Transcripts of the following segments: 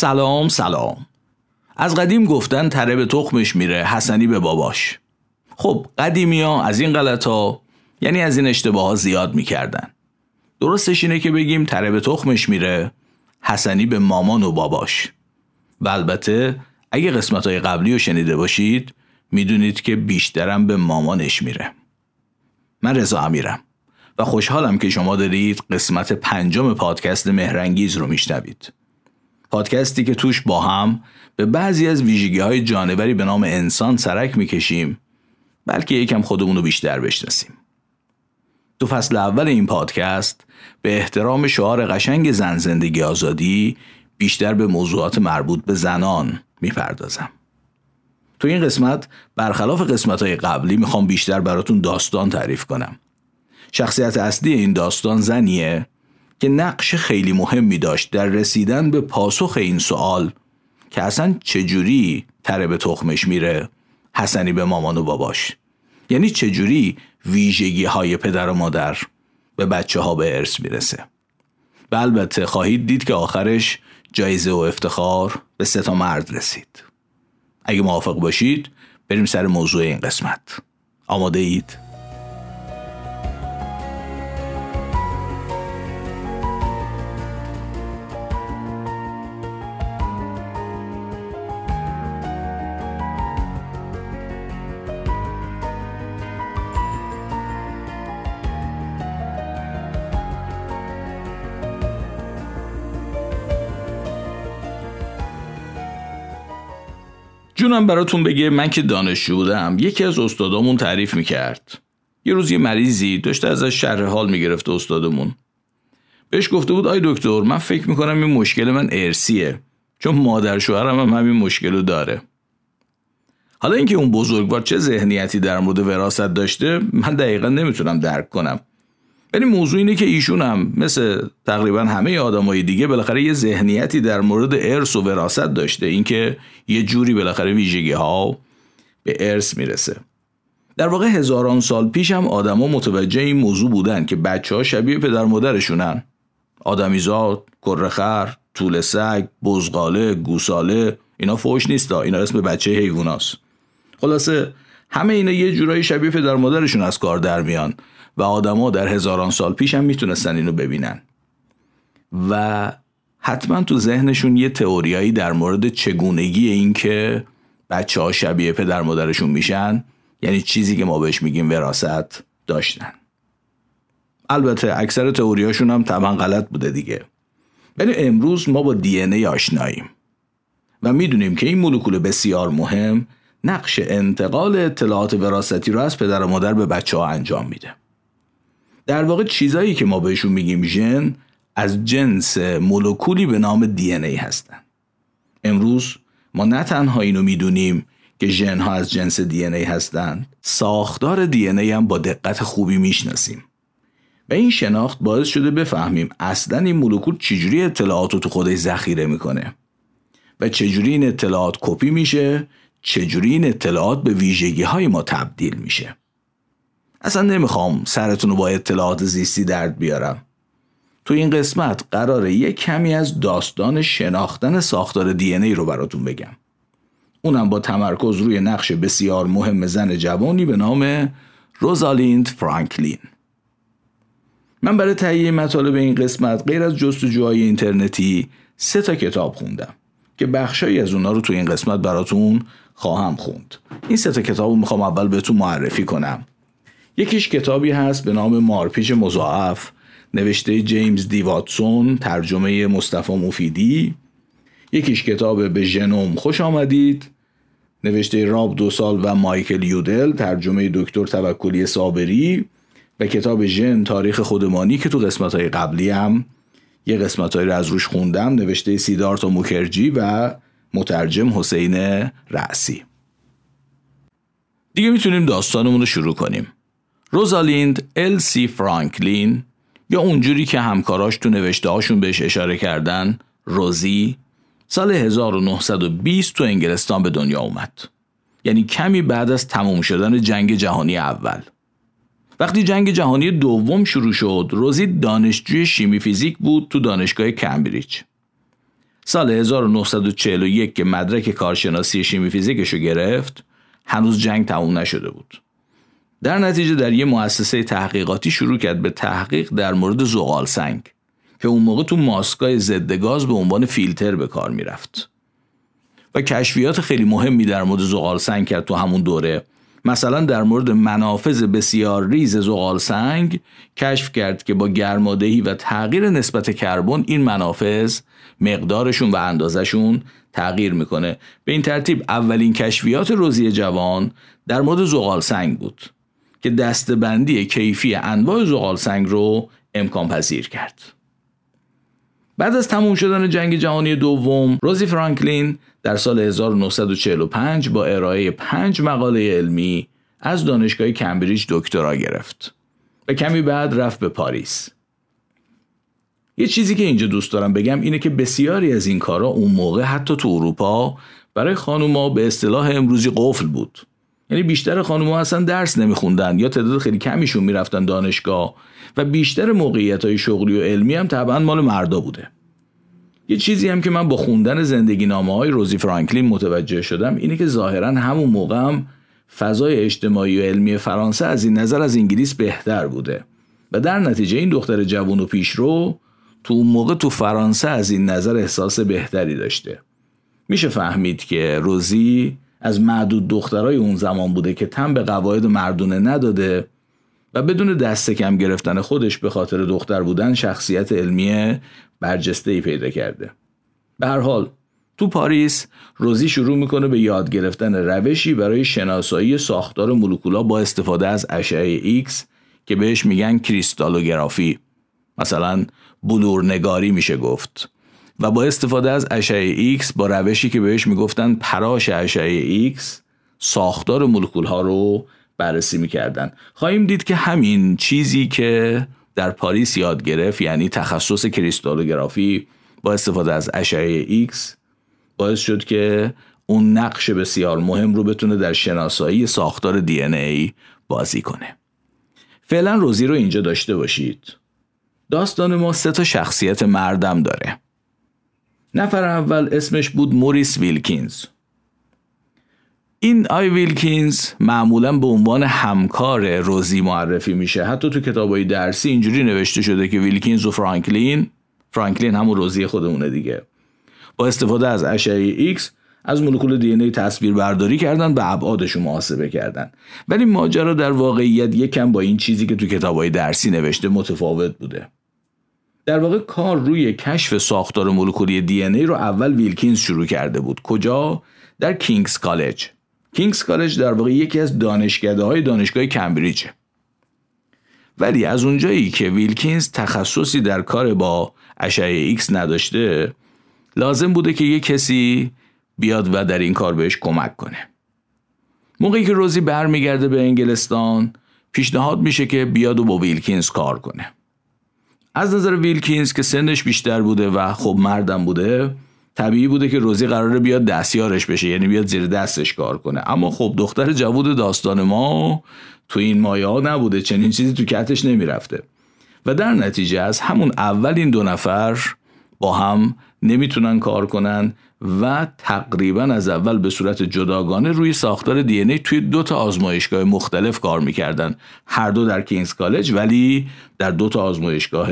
سلام سلام. از قدیم گفتن تره به تخمش میره حسنی به باباش. خب قدیمی ها از این غلط ها یعنی از این اشتباه ها زیاد می‌کردن. درستش اینه که بگیم تره به تخمش میره حسنی به مامان و باباش. و البته اگه قسمت های قبلی رو شنیده باشید می‌دونید که بیشترم به مامانش میره. من رضا امیرم. و خوشحالم که شما دارید قسمت پنجم پادکست مهرنگیز رو میشنوید. پادکستی که توش با هم به بعضی از ویژگی های جانوری به نام انسان سرک می‌کشیم بلکه یکم خودمون رو بیشتر بشناسیم. تو فصل اول این پادکست به احترام شعار قشنگ زن زندگی آزادی بیشتر به موضوعات مربوط به زنان می‌پردازم. تو این قسمت برخلاف قسمت های قبلی می‌خوام بیشتر براتون داستان تعریف کنم. شخصیت اصلی این داستان زنیه که نقش خیلی مهمی داشت در رسیدن به پاسخ این سوال که اصلا چجوری تره به تخمش میره. حسنی به مامان و باباش. یعنی چجوری ویژگی های پدر و مادر به بچه ها به ارث می‌رسه. و البته خواهید دید که آخرش جایزه و افتخار به سه تا مرد رسید. اگه موافق باشید بریم سر موضوع این قسمت. آماده اید؟ جونم براتون بگه من که دانشجو بودم یکی از استادامون تعریف می‌کرد. یه روز یه مریضی داشته ازش شرح حال می‌گرفت استادمون. بهش گفته بود آی دکتر من فکر می‌کنم این مشکل من ارسیه چون مادر شوهرم هم همین مشکل رو داره. حالا اینکه اون بزرگوار چه ذهنیتی در مورد وراست داشته من دقیقا نمی‌تونم درک کنم. ولی موضوع اینه که ایشون هم مثل تقریبا همه آدمای دیگه بالاخره یه ذهنیتی در مورد ارث و وراست داشته. اینکه یه جوری بالاخره ویژگی ها به ارث می‌رسه. در واقع هزاران سال پیش هم آدما متوجه این موضوع بودن که بچه ها شبیه پدر مادرشونن. آدمیزاد، کرخر، طول سگ، بزغاله، گوساله. اینا فوش نیست اینا اسم بچه حیواناست. خلاصه همه اینا یه جورایی شبیه پدر مادرشون از کار در میان. و آدما در هزاران سال پیش هم می‌تونستن اینو ببینن. و حتما تو ذهنشون یه تئوریایی در مورد چگونگی این که بچه ها شبیه پدر مادرشون میشن یعنی چیزی که ما بهش میگیم وراست داشتن. البته اکثر تئوریاشون هم طبعا غلط بوده دیگه. ولی امروز ما با دی ای آشناییم و می‌دونیم که این مولکول بسیار مهم نقش انتقال اطلاعات وراثتی رو از پدر و مادر به بچه ها انجام میده. در واقع چیزایی که ما بهشون میگیم ژن از جنس مولکولی به نام دی ای هستن. امروز ما نه تنها اینو می‌دونیم که ژن ها از جنس دی ای هستند ساختار دی ای هم با دقت خوبی می‌شناسیم. و این شناخت باعث شده بفهمیم اصلا این مولکول چجوری اطلاعات رو تو خودش ذخیره می‌کنه و چجوری این اطلاعات کپی میشه چجوری این اطلاعات به ویژگی های ما تبدیل میشه. اصلا نمی‌خوام سرتون رو با اطلاعات زیستی درد بیارم. تو این قسمت قراره یه کمی از داستان شناختن ساختار دی ای رو براتون بگم. اونم با تمرکز روی نقش بسیار مهم زن جوانی به نام روزالیند فرانکلین. من برای تهیه مطالب این قسمت غیر از جستجوهای اینترنتی سه تا کتاب خوندم که بخشایی از اونا رو تو این قسمت براتون خواهم خوند. این سه تا کتاب رو می‌خوام اول بهتون معرفی کنم. یکیش کتابی هست به نام مارپیچ مضاعف نوشته جیمز دی واتسون ترجمه مصطفی مفیدی. یکیش کتاب به ژنوم خوش آمدید. نوشته راب دو سال و مایکل یودل ترجمه دکتر توکلی صابری. و کتاب ژن تاریخ خودمانی که تو قسمت های قبلی هم یه قسمت های رو از روش خوندم نوشته سیدارتا موکرجی و مترجم حسین رأسی. دیگه می‌تونیم داستانمون رو شروع کنیم. روزالیند ال سی فرانکلین یا اونجوری که همکاراش تو نوشته هاشون بهش اشاره کردن روزی سال 1920 تو انگلستان به دنیا اومد. یعنی کمی بعد از تموم شدن جنگ جهانی اول. وقتی جنگ جهانی دوم شروع شد روزی دانشجوی شیمی فیزیک بود تو دانشگاه کمبریج. سال 1941 که مدرک کارشناسی شیمی فیزیکش رو گرفت هنوز جنگ تموم نشده بود. در نتیجه در یه مؤسسه تحقیقاتی شروع کرد به تحقیق در مورد زغال سنگ که اون موقع تو ماسکای ضد گاز به عنوان فیلتر به کار می‌رفت. و کشفیات خیلی مهمی در مورد زغال سنگ کرد تو همون دوره. مثلا در مورد منافذ بسیار ریز زغال سنگ کشف کرد که با گرمادهی و تغییر نسبت کربن این منافذ مقدارشون و اندازشون تغییر می‌کنه. به این ترتیب اولین کشفیات روزی جوان در مورد زغال سنگ بود. که دستبندی کیفی انواع زغال سنگ رو امکان پذیر کرد. بعد از تموم شدن جنگ جهانی دوم روزی فرانکلین در سال 1945 با ارائه پنج مقاله علمی از دانشگاه کمبریج دکترا گرفت و کمی بعد رفت به پاریس. یه چیزی که اینجا دوست دارم بگم اینه که بسیاری از این کارا اون موقع حتی تو اروپا برای خانوما به اصطلاح امروزی قفل بود. یعنی بیشتر خانوما اصلا درس نمیخوندن یا تعداد خیلی کمیشون می‌رفتن دانشگاه و بیشتر موقعیت های شغلی و علمی هم طبعا مال مردا بوده. یه چیزی هم که من با خوندن زندگی نامه های روزی فرانکلین متوجه شدم اینه که ظاهرا همون موقع هم فضای اجتماعی و علمی فرانسه از این نظر از انگلیس بهتر بوده و در نتیجه این دختر جوون و پیشرو تو اون موقع تو فرانسه از این نظر احساس بهتری داشته. میشه فهمید که روزی از معدود دخترای اون زمان بوده که تم به قواعد مردونه نداده و بدون دست کم گرفتن خودش به خاطر دختر بودن شخصیت علمی برجسته ای پیدا کرده. به هر حال تو پاریس روزی شروع می‌کنه به یاد گرفتن روشی برای شناسایی ساختار مولکولا با استفاده از اشعه X که بهش میگن کریستالوگرافی. مثلا بلورنگاری میشه گفت. و با استفاده از اشعه X با روشی که بهش می‌گفتن پراش اشعه X ساختار مولکول ها رو بررسی می‌کردن. خواهیم دید که همین چیزی که در پاریس یاد گرفت یعنی تخصص کریستالوگرافی با استفاده از اشعه X باعث شد که اون نقش بسیار مهم رو بتونه در شناسایی ساختار دی ای بازی کنه. فعلا روزی رو اینجا داشته باشید. داستان ما سه تا شخصیت مرد هم داره. نفر اول اسمش بود موریس ویلکینز. این آقای ویلکینز معمولا به عنوان همکار روزی معرفی میشه. حتی تو کتابای درسی اینجوری نوشته شده که ویلکینز و فرانکلین فرانکلین همون روزی خودمونه دیگه. با استفاده از اشعه X از مولکول DNA تصویر برداری کردن و ابعادش محاسبه کردن. ولی ماجرا در واقعیت یکم با این چیزی که تو کتابای درسی نوشته متفاوت بوده. در واقع کار روی کشف ساختار مولکولی DNA رو اول ویلکینز شروع کرده بود. کجا? در King's College. King's College در واقع یکی از دانشکده های دانشگاه کمبریجه. ولی از اونجایی که ویلکینز تخصصی در کار با اشعه ایکس نداشته لازم بوده که یک کسی بیاد و در این کار بهش کمک کنه. موقعی که روزی برمیگرده به انگلستان پیشنهاد میشه که بیاد و با ویلکینز کار کنه. از نظر ویلکینز که سنش بیشتر بوده و خب مردم بوده طبیعی بوده که روزی قراره بیاد دستیارش بشه یعنی بیاد زیر دستش کار کنه. اما خب دختر جوود داستان ما تو این مایه ها نبوده چنین چیزی تو کتش نمی‌رفته. و در نتیجه از همون اول این دو نفر با هم نمی‌تونن کار کنن و تقریبا از اول به صورت جداگانه روی ساختار دی ای توی دو تا آزمایشگاه مختلف کار می‌کردن. هر دو در کینگز کالج ولی در دو تا آزمایشگاه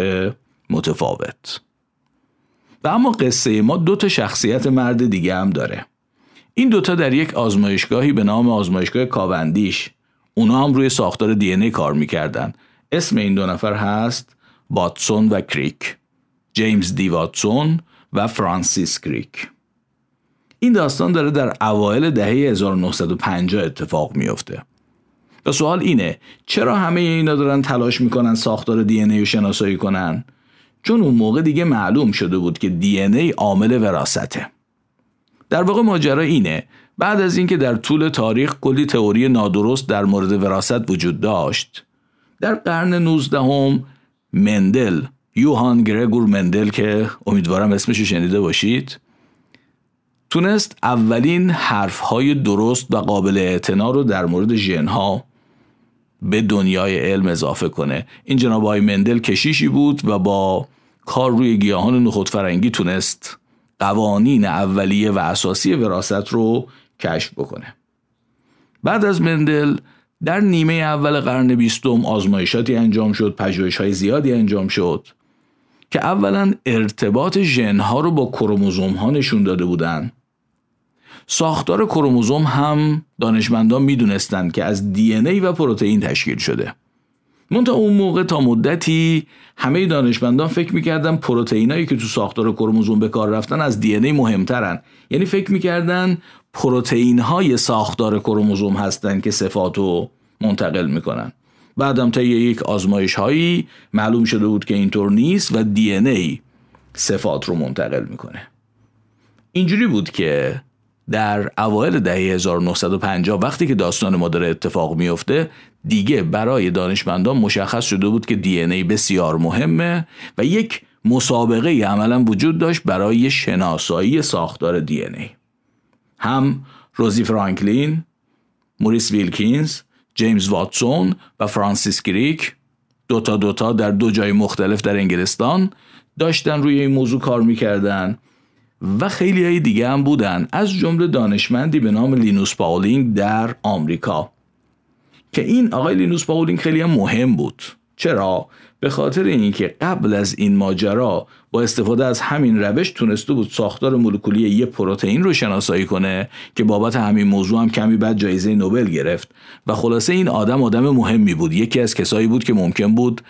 متفاوت. و اما قصه ما دو تا شخصیت مرد دیگه هم داره. این دوتا در یک آزمایشگاهی به نام آزمایشگاه کاوندیش اونا هم روی ساختار دی ای کار می‌کردن. اسم این دو نفر هست باتسون و کریک. جیمز دی واتسون و فرانسیس کریک این داستان داره در اوایل دهه 1950 اتفاق میفته و سوال اینه چرا همه اینا دارن تلاش می‌کنن ساختار دی ای رو شناسایی کنن؟ چون اون موقع دیگه معلوم شده بود که دی ای عامل وراسته در واقع ماجرا اینه بعد از اینکه در طول تاریخ کلی تئوری نادرست در مورد وراست وجود داشت در قرن 19 هم مندل یوهان گرگور مندل که امیدوارم اسمش شنیده باشید تونست اولین حرفهای درست و قابل اعتنا رو در مورد ژنها به دنیای علم اضافه کنه. این جناب های مندل کشیشی بود و با کار روی گیاهان نخود فرنگی تونست قوانین اولیه و اساسی وراست رو کشف بکنه. بعد از مندل در نیمه اول قرن بیستم آزمایشاتی انجام شد پژوهش های زیادی انجام شد. که اولا ارتباط ژنها رو با کروموزوم ها نشون داده بودن. ساختار کروموزوم هم دانشمندان می‌دونستند که از دی ای و پروتئین تشکیل شده. منتها اون موقع تا مدتی همه دانشمندان فکر می‌کردن پروتئینایی که تو ساختار کروموزوم به کار رفتن از دی ای مهمترن. یعنی فکر می‌کردن پروتئین های ساختار کروموزوم هستن که صفاتو منتقل می‌کنن. بعدم طی یک آزمایش هایی معلوم شده بود که اینطور نیست و دی ای صفات رو منتقل می‌کنه. اینجوری بود که در اوایل دهه 1950 وقتی که داستان ما داره اتفاق میفته دیگه برای دانشمندان مشخص شده بود که DNA بسیار مهمه و یک مسابقه عملا وجود داشت برای شناسایی ساختار DNA. هم روزی فرانکلین، موریس ویلکینز، جیمز واتسون و فرانسیس کریک دوتا دوتا در دو جای مختلف در انگلستان داشتن روی این موضوع کار می‌کردن و خیلی های دیگه هم بودن از جمله دانشمندی به نام لینوس پاولینگ در آمریکا. که این آقای لینوس پاولینگ خیلی هم مهم بود. چرا؟ به خاطر اینکه قبل از این ماجرا با استفاده از همین روش تونسته بود ساختار مولکولی یه پروتئین رو شناسایی کنه که بابت همین موضوع هم کمی بعد جایزه نوبل گرفت. و خلاصه این آدم آدم مهمی بود. یکی از کسایی بود که ممکن بود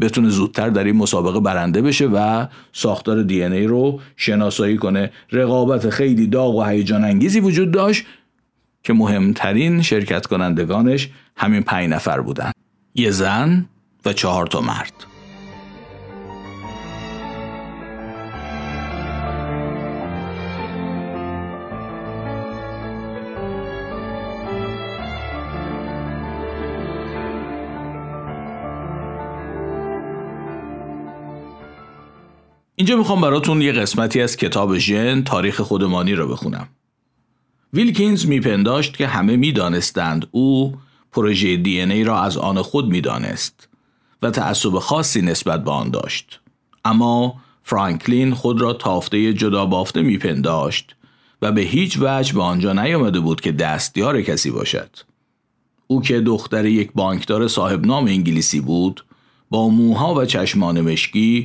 بتونه زودتر در این مسابقه برنده بشه و ساختار دی ای رو شناسایی کنه. رقابت خیلی داغ و هیجان انگیزی وجود داشت که مهمترین شرکت کنندگانش همین پنج نفر بودن. یه زن و چهار تا مرد. اینجا می‌خوام براتون یه قسمتی از کتاب ژن تاریخ خودمانی رو بخونم. ویلکینز میپنداشت که همه می‌دانستند او پروژه DNA را از آن خود می‌دانست و تعصب خاصی نسبت به آن داشت. اما فرانکلین خود را تافته جدا بافته میپنداشت و به هیچ وجه به آنجا نیامده بود که دستیار کسی باشد. او که دختر یک بانکدار صاحب نام انگلیسی بود با موها و چشمان مشکی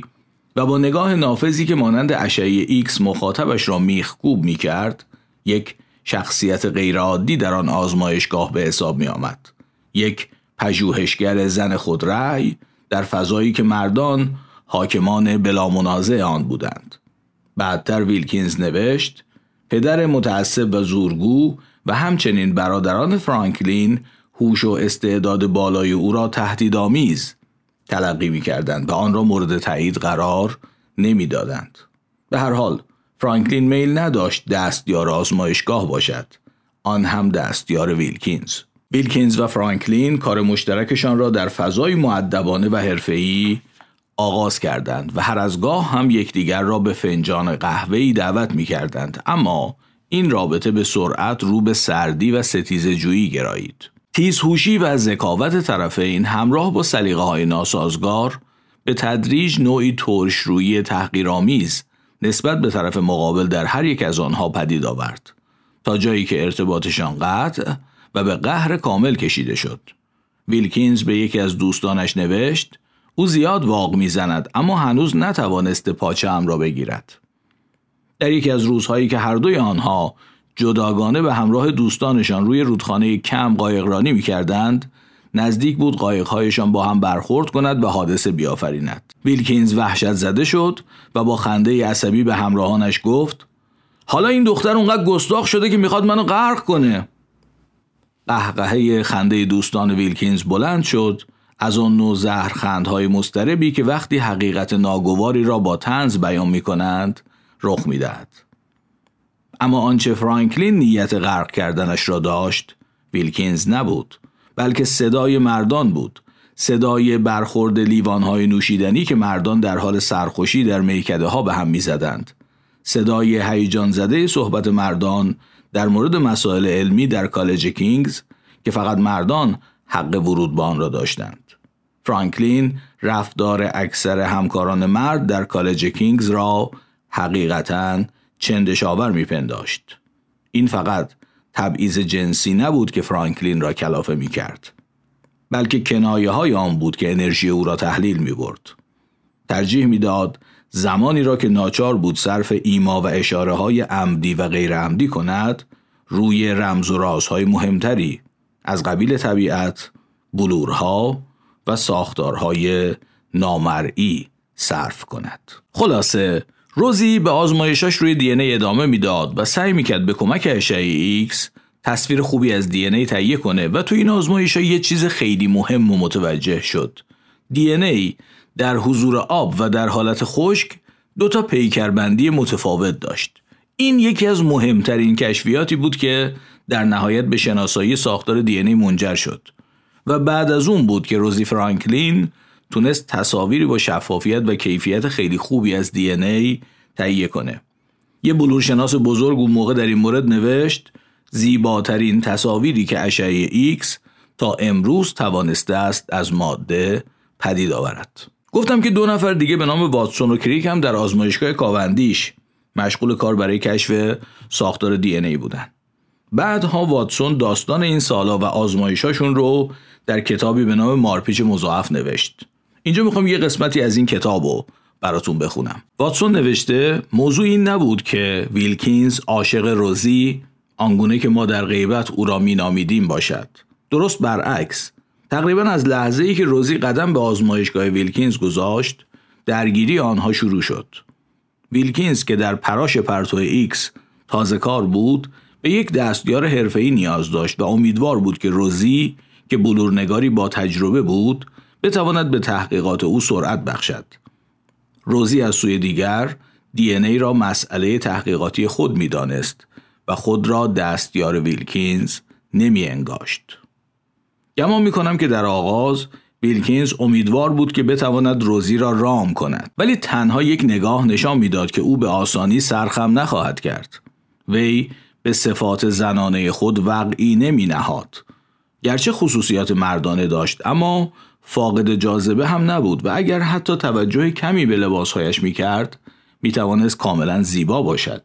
و با نگاه نافذی که مانند اشعه ایکس مخاطبش را میخکوب می کرد یک شخصیت غیرعادی در آن آزمایشگاه به حساب می آمد. یک پژوهشگر زن خود رأی در فضایی که مردان حاکمان بلا منازع آن بودند. بعدتر ویلکینز نوشت پدر متعصب و زورگو و همچنین برادران فرانکلین هوش و استعداد بالای او را تهدیدآمیز تلقی می کردند و آن را مورد تایید قرار نمی‌دادند. به هر حال فرانکلین میل نداشت دستیار آزمایشگاه باشد. آن هم دستیار ویلکینز. ویلکینز و فرانکلین کار مشترکشان را در فضای مؤدبانه و حرفه‌ای آغاز کردند و هر از گاه هم یکدیگر را به فنجان قهوه‌ای دعوت می کردند اما این رابطه به سرعت رو به سردی و ستیز جویی گرایید. تیزهوشی و ذکاوت طرفین همراه با سلیقه های ناسازگار به تدریج نوعی ترشرویی تحقیرآمیز نسبت به طرف مقابل در هر یک از آنها پدید آورد تا جایی که ارتباطشان قطع و به قهر کامل کشیده شد. ویلکینز به یکی از دوستانش نوشت او زیاد واق می‌زند اما هنوز نتوانست پاچه ام را بگیرد. در یکی از روزهایی که هر دوی آنها جداگانه به همراه دوستانشان روی رودخانه کم قایقرانی می‌کردند. نزدیک بود قایقهایشان با هم برخورد کند و حادثه بیافریند. ویلکینز وحشت زده شد و با خنده عصبی به همراهانش گفت حالا این دختر اونقدر گستاخ شده که می‌خواد منو غرق کنه. قهقهه خنده دوستان ویلکینز بلند شد. از آن نوع زهرخندهای مستربی که وقتی حقیقت ناگواری را با تنز بیان می کنند رخ می اما آنچه فرانکلین نیت غرق کردنش را داشت ویلکینز نبود بلکه صدای مردان بود صدای برخورد لیوانهای نوشیدنی که مردان در حال سرخوشی در میکده ها به هم می‌زدند. صدای هیجان زده صحبت مردان در مورد مسائل علمی در کالج کینگز که فقط مردان حق ورود به آن را داشتند. فرانکلین رفتار اکثر همکاران مرد در کالج کینگز را حقیقتا چندشاور میپنداشت این فقط تبعیض جنسی نبود که فرانکلین را کلافه می کرد بلکه کنایه های آن بود که انرژی او را تحلیل می برد. ترجیح می‌داد زمانی را که ناچار بود صرف ایما و اشاره های عمدی و غیر عمدی کند روی رمز و رازهای مهمتری از قبیل طبیعت بلورها و ساختارهای نامرئی صرف کند خلاصه روزی به آزمایشاش روی DNA ادامه می‌داد و سعی می‌کرد به کمک اشعه ایکس تصویر خوبی از DNA تهیه کنه و تو این آزمایش یه چیز خیلی مهم و متوجه شد. DNA در حضور آب و در حالت خشک دو تا پیکربندی متفاوت داشت. این یکی از مهمترین کشفیاتی بود که در نهایت به شناسایی ساختار DNA منجر شد و بعد از اون بود که روزی فرانکلین تونست تصاویری با شفافیت و کیفیت خیلی خوبی از DNA تهیه کنه. یه بلورشناس بزرگ اون موقع در این مورد نوشت زیباترین تصاویری که اشعه ایکس تا امروز توانسته است از ماده پدید آورد. گفتم که دو نفر دیگه به نام واتسون و کریک هم در آزمایشگاه کاوندیش مشغول کار برای کشف ساختار DNA بودن. بعدها واتسون داستان این سالا و آزمایشاشون رو در کتابی به نام مارپیچ مضاعف نوشت. اینجا می‌خوام یه قسمتی از این کتاب رو براتون بخونم. واتسون نوشته موضوع این نبود که ویلکینز عاشق روزی آنگونه که ما در غیبت او را مینامیدیم باشد. درست برعکس. تقریبا از لحظه ای که روزی قدم به آزمایشگاه ویلکینز گذاشت درگیری آنها شروع شد. ویلکینز که در پراش پرتو ایکس تازه کار بود به یک دستیار حرفه‌ای نیاز داشت و امیدوار بود که روزی که بلورنگاری با تجربه بود بتواند به تحقیقات او سرعت بخشد. روزی از سوی دیگر DNA را مسئله تحقیقاتی خود می دانست و خود را دستیار ویلکینز نمی انگاشت. گمان می کنم که در آغاز ویلکینز امیدوار بود که بتواند روزی را رام کند ولی تنها یک نگاه نشان می‌داد که او به آسانی سر خم نخواهد کرد وی به صفات زنانه خود وقعی نمی نهاد گرچه خصوصیات مردانه داشت اما فاقد جاذبه هم نبود و اگر حتی توجه کمی به لباسهایش می کرد می توانست کاملا زیبا باشد.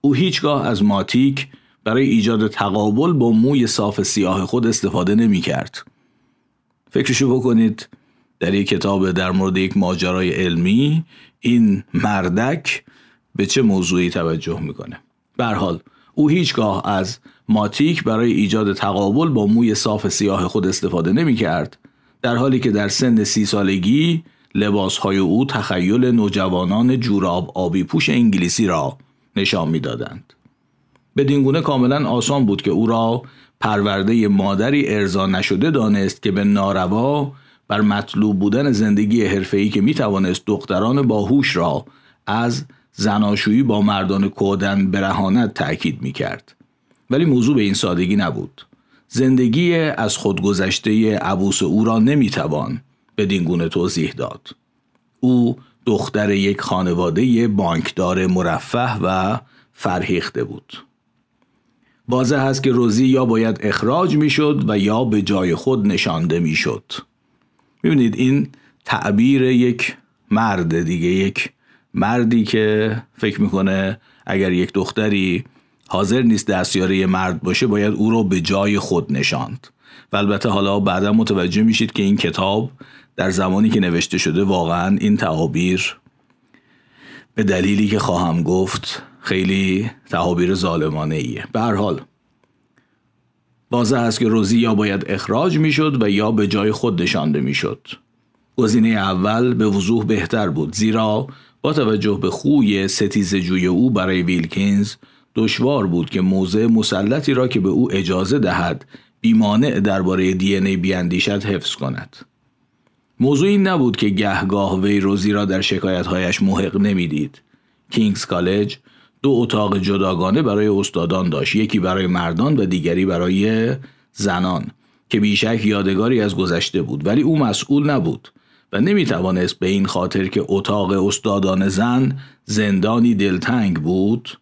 او هیچگاه از ماتیک برای ایجاد تقابل با موی صاف سیاه خود استفاده نمی کرد. فکرشو بکنید در یک کتاب در مورد یک ماجرای علمی این مردک به چه موضوعی توجه می‌کنه. به حال او هیچگاه از ماتیک برای ایجاد تقابل با موی صاف سیاه خود استفاده نمی کرد در حالی که در سن سی سالگی لباسهای او تخیل نوجوانان جوراب آبی پوش انگلیسی را نشان می‌دادند. بدین گونه کاملا آسان بود که او را پرورده مادری ارضا نشده دانست که به ناروا بر مطلوب بودن زندگی حرفه‌ای که می توانست دختران باهوش را از زناشویی با مردان کودن برهانت تأکید می کرد. ولی موضوع به این سادگی نبود. زندگی از خودگذشته عبوس او را نمی‌توان بدین گونه توضیح داد. او دختر یک خانواده بانکدار مرفه و فرهیخته بود. واضح است که روزی یا باید اخراج می‌شد و یا به جای خود نشانده می‌شد. می‌بینید این تعبیر یک مرد دیگه یک مردی که فکر می‌کنه اگر یک دختری حاضر نیست دستیاره مرد باشه باید او رو به جای خود نشاند. و البته حالا بعدا متوجه میشید که این کتاب در زمانی که نوشته شده واقعا این تعابیر به دلیلی که خواهم گفت خیلی تعابیر ظالمانه ایه به حال واضح است که روزی یا باید اخراج می‌شد و یا به جای خود نشانده می‌شد. گزینه اول به وضوح بهتر بود زیرا با توجه به خوی ستیز جوی او برای ویلکینز دشوار بود که موضع مسلطی را که به او اجازه دهد بیمانع درباره دی ای بیاندیشد حفظ کند. موضوع این نبود که گهگاه وی روزی را در شکایتهایش محق نمی‌دید. کینگز کالج دو اتاق جداگانه برای استادان داشت یکی برای مردان و دیگری برای زنان که بیشک یادگاری از گذشته بود ولی او مسئول نبود و نمی توانست به این خاطر که اتاق استادان زن زندانی دلتنگ بود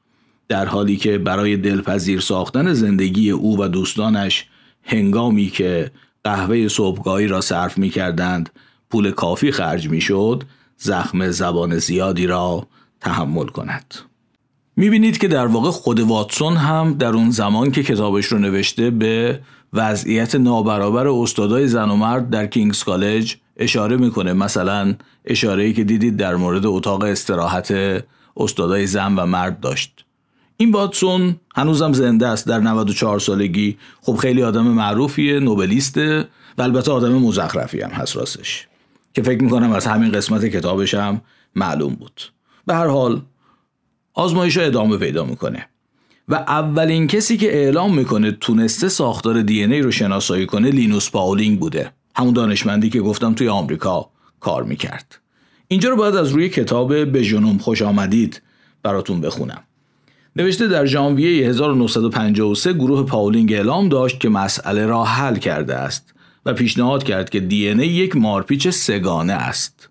در حالی که برای دلپذیر ساختن زندگی او و دوستانش هنگامی که قهوه صبحگاهی را صرف می کردند پول کافی خرج می شد زخم زبان زیادی را تحمل کند. می‌بینید که در واقع خود واتسون هم در اون زمان که کتابش رو نوشته به وضعیت نابرابر استادای زن و مرد در کینگز کالج اشاره می‌کنه مثلا اشاره که دیدید در مورد اتاق استراحت استادای زن و مرد داشت این واتسون هنوزم زنده است در 94 سالگی. خب خیلی آدم معروفیه نوبلیسته و البته آدم مزخرفی هم هست راستش. که فکر می‌کنم از همین قسمت کتابش هم معلوم بود. به هر حال آزمایش ادامه پیدا می‌کنه. و اولین کسی که اعلام می‌کنه تونسته ساختار دی ای رو شناسایی کنه لینوس پاولینگ بوده. همون دانشمندی که گفتم توی آمریکا کار می‌کرد. اینجا رو باید از روی کتاب به جنوم خوش آمدید براتون بخونم. نوشته در ژانویه 1953 گروه پاولینگ اعلام داشت که مسئله را حل کرده است و پیشنهاد کرد که DNA یک مارپیچ سه‌گانه است.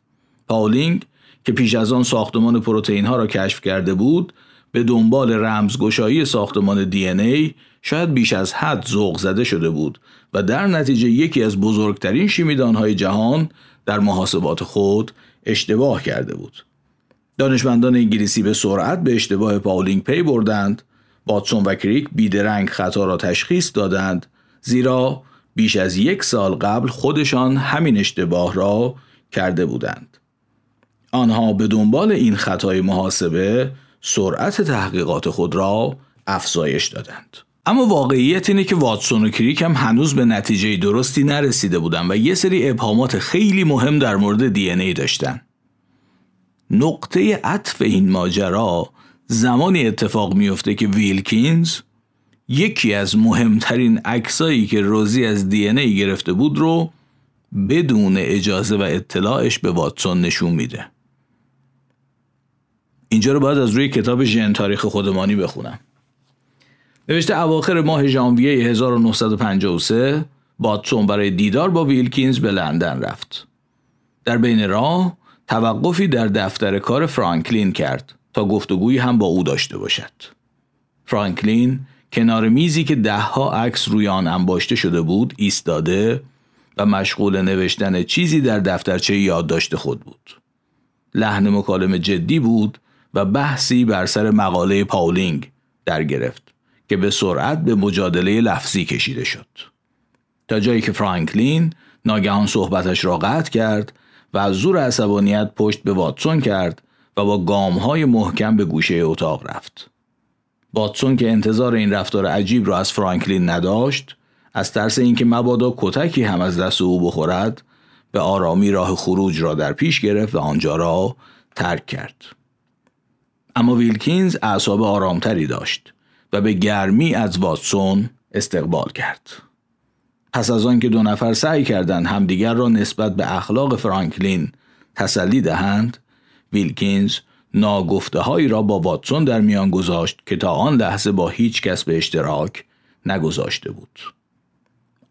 پاولینگ که پیش از آن ساختمان پروتئین ها را کشف کرده بود به دنبال رمزگشایی ساختمان DNA شاید بیش از حد ذوق زده شده بود و در نتیجه یکی از بزرگترین شیمیدان های جهان در محاسبات خود اشتباه کرده بود. دانشمندان انگلیسی به سرعت به اشتباه پاولینگ پی بردند. واتسون و کریک بیدرنگ خطا را تشخیص دادند. زیرا بیش از یک سال قبل خودشان همین اشتباه را کرده بودند. آنها به دنبال این خطای محاسبه سرعت تحقیقات خود را افزایش دادند. اما واقعیت اینه که واتسون و کریک هم هنوز به نتیجه درستی نرسیده بودند و یه سری ابهامات خیلی مهم در مورد دی ای داشتن. نقطه عطف این ماجرا زمانی اتفاق میفته که ویلکینز یکی از مهمترین عکسایی که روزی از دی ای گرفته بود رو بدون اجازه و اطلاعش به واتسون نشون میده. اینجا رو باید از روی کتاب ژن تاریخ خودمانی بخونم. نوشته اواخر ماه ژانویه 1953 واتسون برای دیدار با ویلکینز به لندن رفت. در بین راه توقفی در دفتر کار فرانکلین کرد تا گفتگویی هم با او داشته باشد. فرانکلین کنار میزی که دهها عکس روی آن انباشته شده بود ایستاده و مشغول نوشتن چیزی در دفترچه یادداشت خود بود. لحن مکالمه جدی بود و بحثی بر سر مقاله پاولینگ در گرفت که به سرعت به مجادله لفظی کشیده شد. تا جایی که فرانکلین ناگهان صحبتش را قطع کرد و از زور عصبانیت پشت به واتسون کرد و با گام های محکم به گوشه اتاق رفت. واتسون که انتظار این رفتار عجیب را از فرانکلین نداشت از ترس اینکه مبادا کتکی هم از دست او بخورد به آرامی راه خروج را در پیش گرفت و آنجا را ترک کرد. اما ویلکینز اعصاب آرامتری داشت و به گرمی از واتسون استقبال کرد. پس از آن که دو نفر سعی کردند همدیگر را نسبت به اخلاق فرانکلین تسلی دهند ویلکینز ناگفته هایی را با واتسون در میان گذاشت که تا آن لحظه با هیچ کس به اشتراک نگذاشته بود.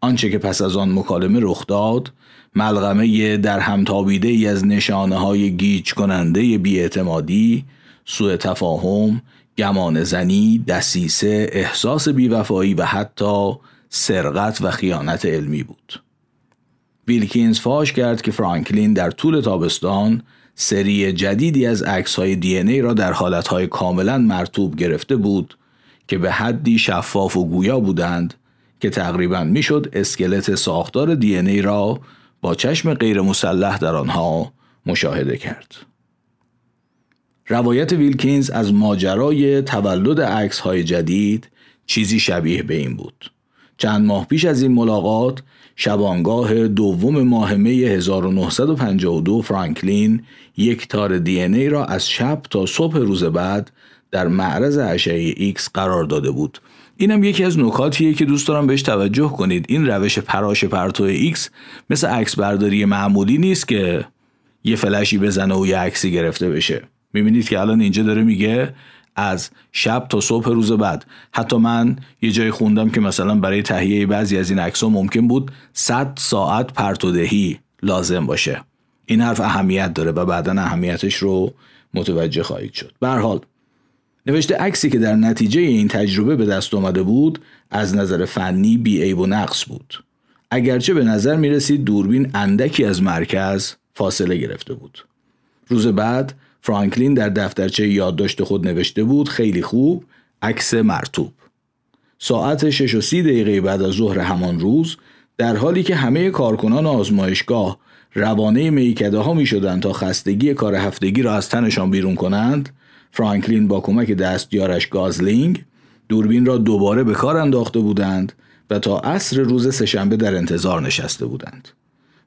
آنچه که پس از آن مکالمه رخ داد ملغمه در هم تابیده ای از نشانه های گیج کننده بیاعتمادی سوء تفاهم گمان زنی دسیسه احساس بیوفایی و حتی سرقت و خیانت علمی بود. ویلکینز فاش کرد که فرانکلین در طول تابستان سری جدیدی از عکس های دی ای را در حالت های کاملا مرتوب گرفته بود که به حدی شفاف و گویا بودند که تقریبا می‌شد اسکلت ساختار دی ای را با چشم غیر مسلح در آنها مشاهده کرد. روایت ویلکینز از ماجرای تولد عکس های جدید چیزی شبیه به این بود. چند ماه پیش از این ملاقات شبانگاه دوم ماه می 1952 فرانکلین یک تار DNA را از شب تا صبح روز بعد در معرض اشعه ایکس قرار داده بود. اینم یکی از نکاتیه که دوست دارم بهش توجه کنید. این روش پراش پرتو ایکس مثل عکس برداری معمولی نیست که یه فلشی بزنه و یه عکسی گرفته بشه. می‌بینید که الان اینجا داره میگه از شب تا صبح روز بعد. حتی من یه جای خوندم که مثلا برای تهیه بعضی از این عکس ممکن بود 100 ساعت پرتودهی لازم باشه. این حرف اهمیت داره و بعدا اهمیتش رو متوجه خواهید شد. به حال نوشته عکسی که در نتیجه این تجربه به دست آمده بود از نظر فنی بی عیب و نقص بود. اگرچه به نظر می رسید دوربین اندکی از مرکز فاصله گرفته بود. روز بعد فرانکلین در دفترچه یادداشت خود نوشته بود خیلی خوب عکس مرتوب. ساعت 6 و سی دقیقه بعد از ظهر همان روز در حالی که همه کارکنان آزمایشگاه روانه میکده ها می شدند تا خستگی کار هفتگی را از تنشان بیرون کنند فرانکلین با کمک دستیارش گازلینگ دوربین را دوباره به کار انداخته بودند و تا عصر روز سهشنبه در انتظار نشسته بودند.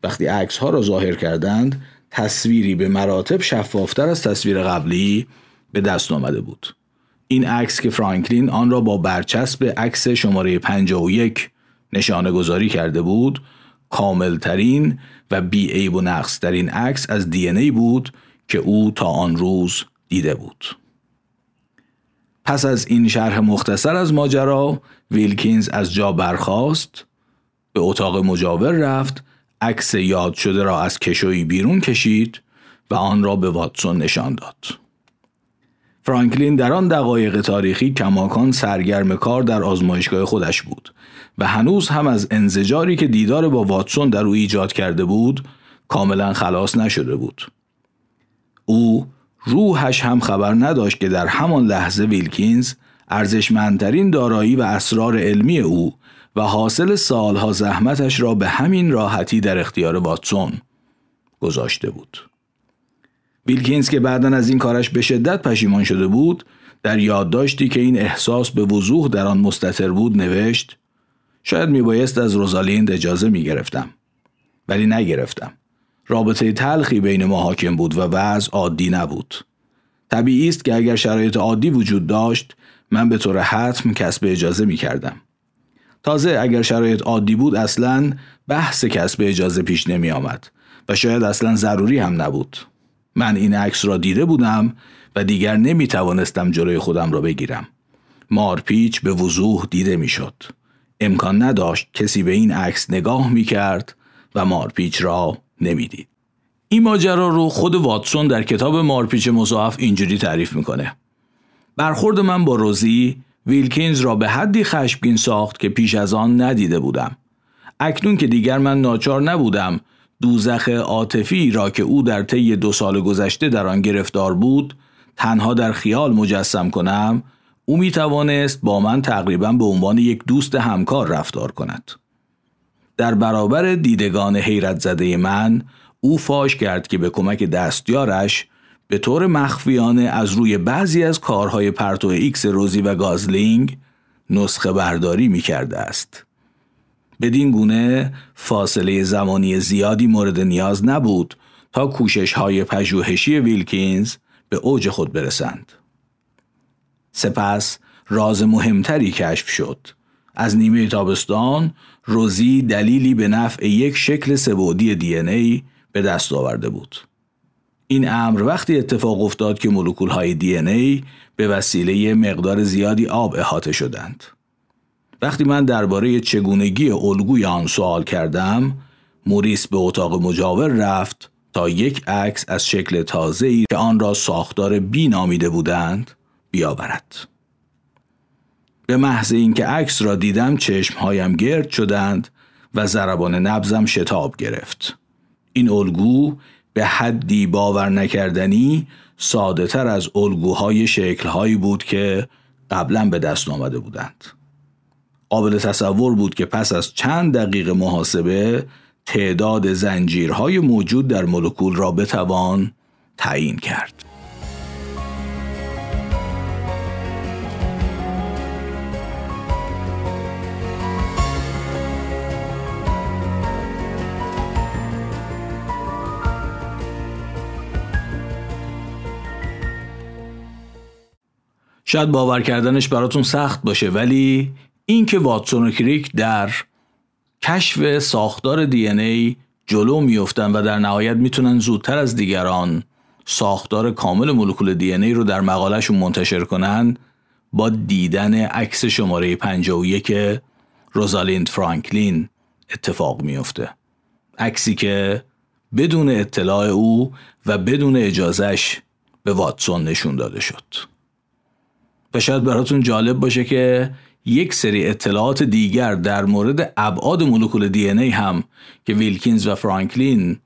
وقتی عکس ها را ظاهر کردند تصویری به مراتب شفافتر از تصویر قبلی به دست آمده بود. این عکس که فرانکلین آن را با برچسب عکس شماره 51 نشانه گذاری کرده بود کاملترین و بی عیب و نقص ترین عکس از دی ای بود که او تا آن روز دیده بود. پس از این شرح مختصر از ماجرا ویلکینز از جا برخاست به اتاق مجاور رفت عکس یاد شده را از کشویی بیرون کشید و آن را به واتسون نشان داد فرانکلین در آن دقایق تاریخی کماکان سرگرم کار در آزمایشگاه خودش بود و هنوز هم از انزجاری که دیدار با واتسون در او ایجاد کرده بود کاملا خلاص نشده بود. او روحش هم خبر نداشت که در همان لحظه ویلکینز ارزشمندترین دارایی و اسرار علمی او و حاصل سالها زحمتش را به همین راحتی در اختیار واتسون گذاشته بود. ویلکینز که بعدا از این کارش به شدت پشیمان شده بود در یادداشتی که این احساس به وضوح در آن مستطر بود نوشت شاید میبایست از روزالیند اجازه می‌گرفتم ولی نگرفتم رابطه تلخی بین ما حاکم بود و وضع عادی نبود طبیعی است که اگر شرایط عادی وجود داشت من به طور حتم کسب اجازه می کردم. تازه اگر شرایط عادی بود اصلا بحث کسب اجازه پیش نمی آمد و شاید اصلا ضروری هم نبود. من این عکس را دیده بودم و دیگر نمی توانستم جلوی خودم را بگیرم. مارپیچ به وضوح دیده می شد. امکان نداشت کسی به این عکس نگاه می کرد و مارپیچ را نمی‌دید. این ماجرا رو خود واتسون در کتاب مارپیچ مضاعف اینجوری تعریف می‌کنه. برخورد من با روزی ویلکینز را به حدی خشمگین ساخت که پیش از آن ندیده بودم. اکنون که دیگر من ناچار نبودم دوزخ عاطفی را که او در طی دو سال گذشته در آن گرفتار بود تنها در خیال مجسم کنم او می توانست با من تقریبا به عنوان یک دوست همکار رفتار کند. در برابر دیدگان حیرت زده من او فاش کرد که به کمک دستیارش به طور مخفیانه از روی بعضی از کارهای پرتو ایکس روزی و گازلینگ نسخه برداری می کرده است. بدین گونه فاصله زمانی زیادی مورد نیاز نبود تا کوشش های پژوهشی ویلکینز به اوج خود برسند. سپس راز مهمتری کشف شد. از نیمه تابستان روزی دلیلی به نفع یک شکل سبودی دی ای به دست آورده بود. این امر وقتی اتفاق افتاد که مولکول های دی ای به وسیله مقدار زیادی آب احاطه شدند. وقتی من درباره چگونگی الگوی آن سوال کردم، موریس به اتاق مجاور رفت تا یک عکس از شکل تازه‌ای که آن را ساختار بی نامیده بودند بیاورد. به محض اینکه عکس را دیدم چشمهایم گرد شدند و ضربان نبزم شتاب گرفت. این الگو به حدی باور نکردنی ساده تر از الگوهای شکلهایی بود که قبلا به دست آمده بودند. قابل تصور بود که پس از چند دقیقه محاسبه تعداد زنجیرهای موجود در مولکول را بتوان تعیین کرد. شاید باور کردنش براتون سخت باشه ولی اینکه واتسون و کریک در کشف ساختار دی ای جلو میفتن و در نهایت می‌تونن زودتر از دیگران ساختار کامل مولکول دی ای رو در مقالهشون منتشر کنن با دیدن عکس شماره 51 روزالیند فرانکلین اتفاق میفته عکسی که بدون اطلاع او و بدون اجازش به واتسون نشون داده شد. و شاید براتون جالب باشه که یک سری اطلاعات دیگر در مورد ابعاد مولکول دی ای هم که ویلکینز و فرانکلین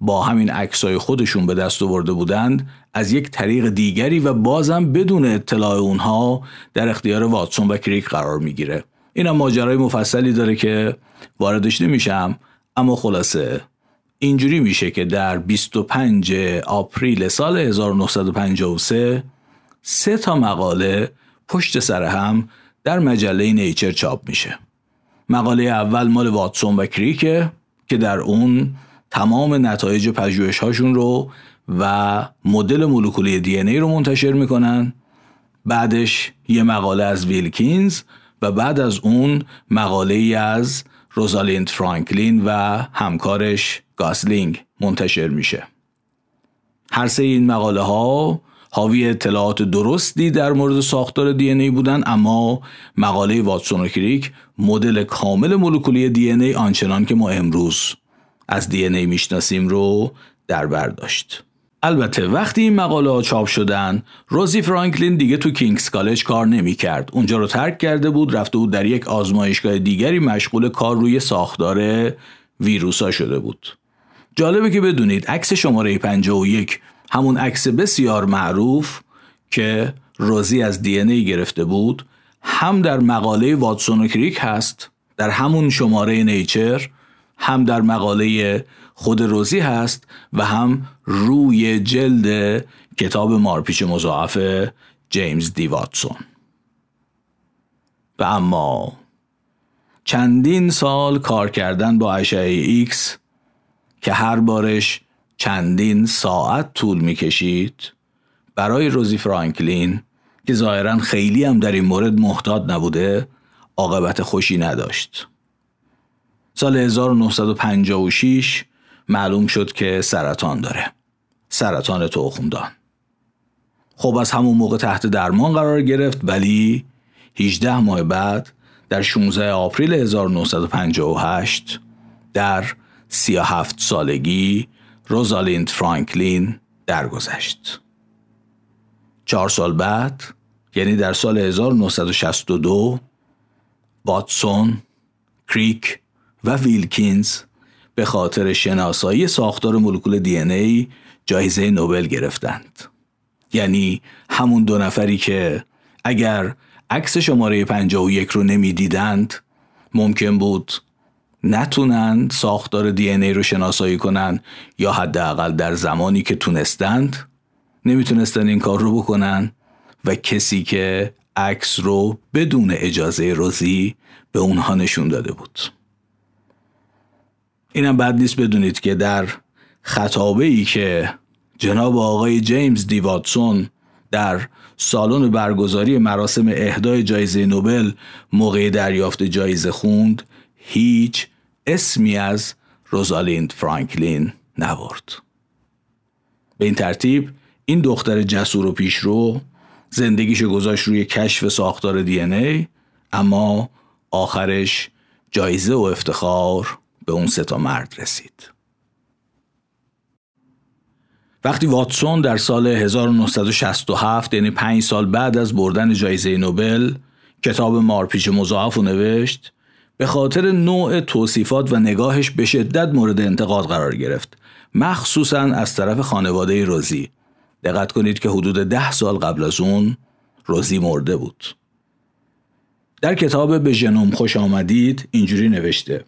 با همین عکسای خودشون به دست آورده بودند از یک طریق دیگری و بازم بدون اطلاع اونها در اختیار واتسون و کریک قرار می‌گیره. اینم ماجرای مفصلی داره که واردش نمیشم اما خلاصه اینجوری میشه که در 25 آپریل سال 1953 سه تا مقاله پشت سر هم در مجله نیچر چاپ میشه. مقاله اول مال واتسون و کریکه که در اون تمام نتایج پژوهش هاشون رو و مدل مولکولی DNA رو منتشر می‌کنن. بعدش یه مقاله از ویلکینز و بعد از اون مقاله ای از روزالیند فرانکلین و همکارش گاسلینگ منتشر میشه. هر سه این مقاله ها حاوی اطلاعات درستی در مورد ساختار DNA بودن اما مقاله واتسون و کریک مدل کامل مولکولی دی ای آنچنان که ما امروز از دی ای می‌شناسیم رو در بر داشت البته وقتی این مقاله ها چاپ شدن روزی فرانکلین دیگه تو کینگز کالج کار نمی کرد. اونجا رو ترک کرده بود رفته بود در یک آزمایشگاه دیگری مشغول کار روی ساختار ویروس ها شده بود. جالبه که بدونید عکس شماره 51 همون عکس بسیار معروف که روزی از DNA گرفته بود هم در مقاله واتسون و کریک هست در همون شماره نیچر هم در مقاله خود روزی هست و هم روی جلد کتاب مارپیچ مضاعف جیمز دی واتسون. و اما چندین سال کار کردن با اشعه ایکس که هر بارش چندین ساعت طول می‌کشید؟ برای روزی فرانکلین که ظاهرا خیلی هم در این مورد محتاط نبوده عاقبت خوشی نداشت. سال 1956 معلوم شد که سرطان داره. سرطان تخمدان. خب از همون موقع تحت درمان قرار گرفت ولی 18 ماه بعد در 16 آپریل 1958 در 37 سالگی روزالیند فرانکلین درگذشت. چهار سال بعد یعنی در سال 1962 واتسون، کریک و ویلکینز به خاطر شناسایی ساختار مولکول دی ای جایزه نوبل گرفتند. یعنی همون دو نفری که اگر عکس شماره 51 رو نمی‌دیدند ممکن بود نتونن ساختار دی ای رو شناسایی کنن یا حداقل در زمانی که تونستند نمی‌تونستن این کار رو بکنن و کسی که عکس رو بدون اجازه روزی به اونها نشون داده بود. اینم بد نیست بدونید که در خطابه ای که جناب آقای جیمز دیواتسون در سالن برگزاری مراسم اهدای جایزه نوبل موقع دریافت جایزه خوند هیچ اسمی از روزالیند فرانکلین نبرد. به این ترتیب این دختر جسور و پیشرو زندگیشو گذاشت روی کشف ساختار دی ای اما آخرش جایزه و افتخار به اون ستا مرد رسید. وقتی واتسون در سال 1967 یعنی پنج سال بعد از بردن جایزه نوبل کتاب مارپیچ مضاعف و نوشت به خاطر نوع توصیفات و نگاهش به شدت مورد انتقاد قرار گرفت مخصوصا از طرف خانواده روزی. دقت کنید که حدود ده سال قبل از اون روزی مرده بود. در کتاب به ژنوم خوش آمدید اینجوری نوشته.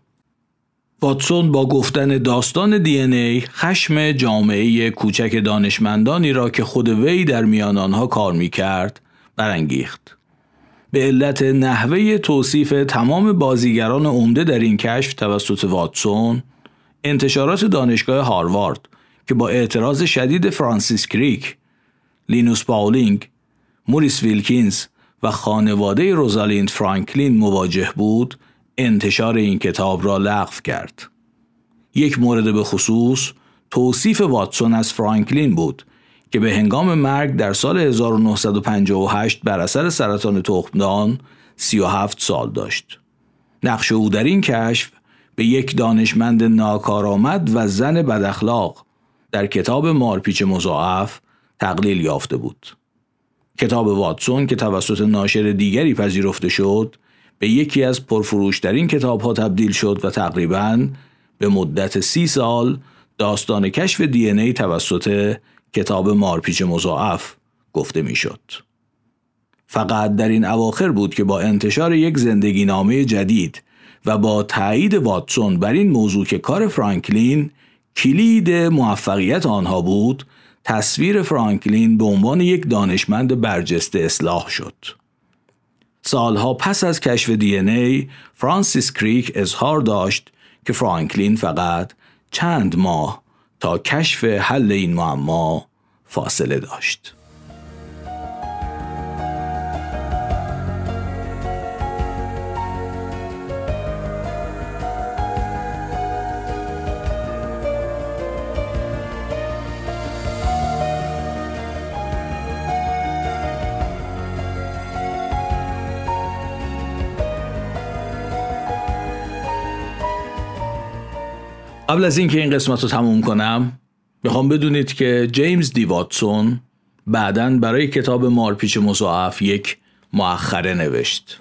واتسون با گفتن داستان دی ای خشم جامعه کوچک دانشمندانی را که خود وی در میان آنها کار می کرد برانگیخت. به علت نحوه توصیف تمام بازیگران عمده در این کشف توسط واتسون انتشارات دانشگاه هاروارد که با اعتراض شدید فرانسیس کریک، لینوس پاولینگ، موریس ویلکینز و خانواده روزالیند فرانکلین مواجه بود انتشار این کتاب را لغو کرد. یک مورد به خصوص توصیف واتسون از فرانکلین بود که به هنگام مرگ در سال 1958 بر اثر سرطان تخمدان 37 سال داشت. نقش او در این کشف به یک دانشمند ناکارآمد و زن بداخلاق در کتاب مارپیچ مضاعف تقلیل یافته بود. کتاب واتسون که توسط ناشر دیگری پذیرفته شد به یکی از پرفروشترین کتاب ها تبدیل شد و تقریبا به مدت سی سال داستان کشف دی ای توسط کتاب مارپیچ مضاعف گفته می‌شد. فقط در این اواخر بود که با انتشار یک زندگی نامه جدید و با تایید واتسون بر این موضوع که کار فرانکلین کلید موفقیت آنها بود تصویر فرانکلین به عنوان یک دانشمند برجسته اصلاح شد. سالها پس از کشف دی ای فرانسیس کریک اظهار داشت که فرانکلین فقط چند ماه تا کشف حل این معما فاصله داشت. قبل از اینکه این قسمت رو تموم کنم می‌خوام بدونید که جیمز دی واتسون بعدا برای کتاب مارپیچ مضاعف یک مؤخره نوشت.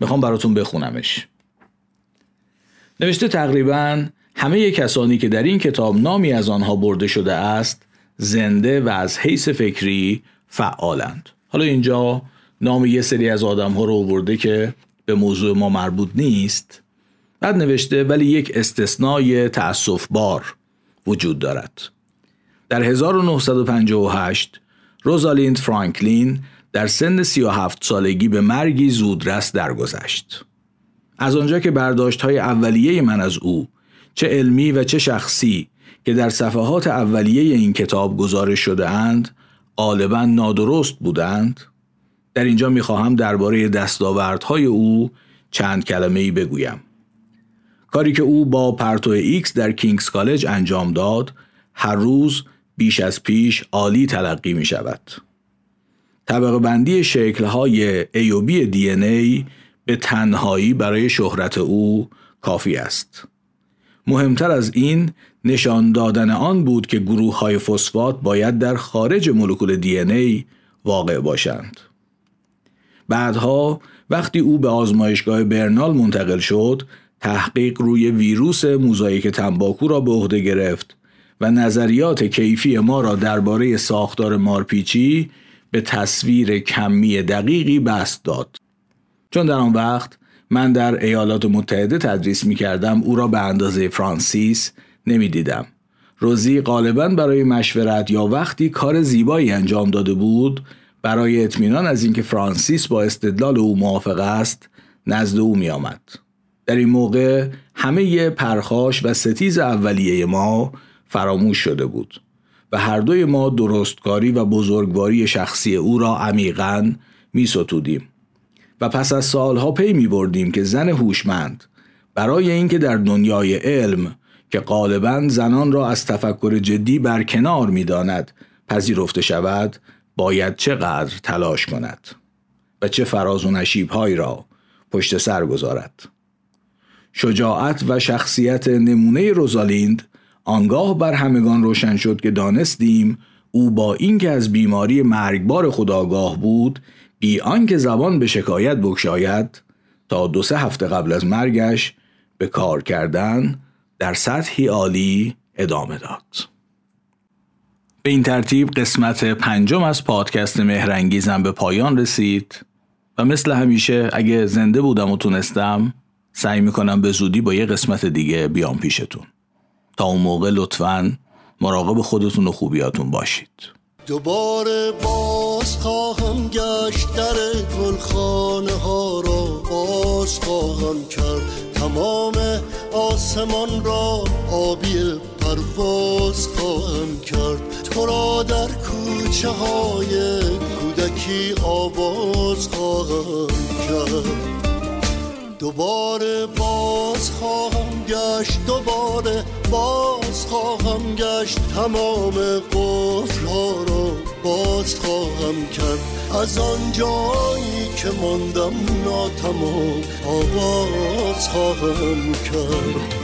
می‌خوام براتون بخونمش. نوشته تقریبا همه کسانی که در این کتاب نامی از آنها برده شده است زنده و از حیث فکری فعالند. حالا اینجا نام یه سری از آدم ها رو برده که به موضوع ما مربوط نیست. بعد نوشته ولی یک استثنای تأصف بار وجود دارد. در 1958 روزالیند فرانکلین در سن 37 سالگی به مرگی زودرس درگذشت. از آنجا که برداشت های اولیه من از او چه علمی و چه شخصی که در صفحات اولیه این کتاب گزارش شده اند غالبا نادرست بودند در اینجا می‌خواهم درباره دستاوردهای او چند کلمه ای بگویم. کاری که او با پرتو ایکس در کینگز کالج انجام داد هر روز بیش از پیش عالی تلقی می شود. طبقه بندی شکلهای ای و دی ای به تنهایی برای شهرت او کافی است. مهمتر از این نشان دادن آن بود که گروه های فسفات باید در خارج مولکول DNA واقع باشند. بعدها وقتی او به آزمایشگاه برنال منتقل شد تحقیق روی ویروس موزاییک تنباکو را به عهده گرفت و نظریات کیفی ما را درباره ساختار مارپیچی به تصویر کمی دقیقی بست داد. چون در آن وقت من در ایالات متحده تدریس می کردم او را به اندازه فرانسیس نمی دیدم. روزی غالبا برای مشورت یا وقتی کار زیبایی انجام داده بود برای اطمینان از اینکه فرانسیس با استدلال او موافق است نزد او می آمد. در این موقع همه پرخاش و ستیز اولیه ما فراموش شده بود و هر دوی ما درستکاری و بزرگواری شخصی او را عمیقا می ستودیم و پس از سالها پی می بردیم که زن هوشمند برای اینکه در دنیای علم که غالبا زنان را از تفکر جدی برکنار می داند پذیرفته شود باید چقدر تلاش کند و چه فراز و نشیبهایی را پشت سر گذارد. شجاعت و شخصیت نمونه روزالیند آنگاه بر همگان روشن شد که دانستیم او با اینکه از بیماری مرگبار خداگاه بود بی آنکه زبان به شکایت بگشاید تا دو سه هفته قبل از مرگش به کار کردن در سطحی عالی ادامه داد. به این ترتیب قسمت پنجم از پادکست مهرنگیزم به پایان رسید و مثل همیشه اگه زنده بودم و تونستم سعی می‌کنم به زودی با یه قسمت دیگه بیام پیشتون. تا اون موقع لطفا مراقب خودتون و خوبیاتون باشید. دوباره باز خواهم گشت در گلخانه ها را. باز خواهم کرد تمام آسمان را. آبی پرواز خواهم کرد. تو را در کوچه های کودکی آواز خواهم کرد. دوباره باز خواهم گشت دوباره باز خواهم گشت. تمام قفل ها رو باز خواهم کرد. از آن جایی که ماندم ناتمام آواز خواهم کرد.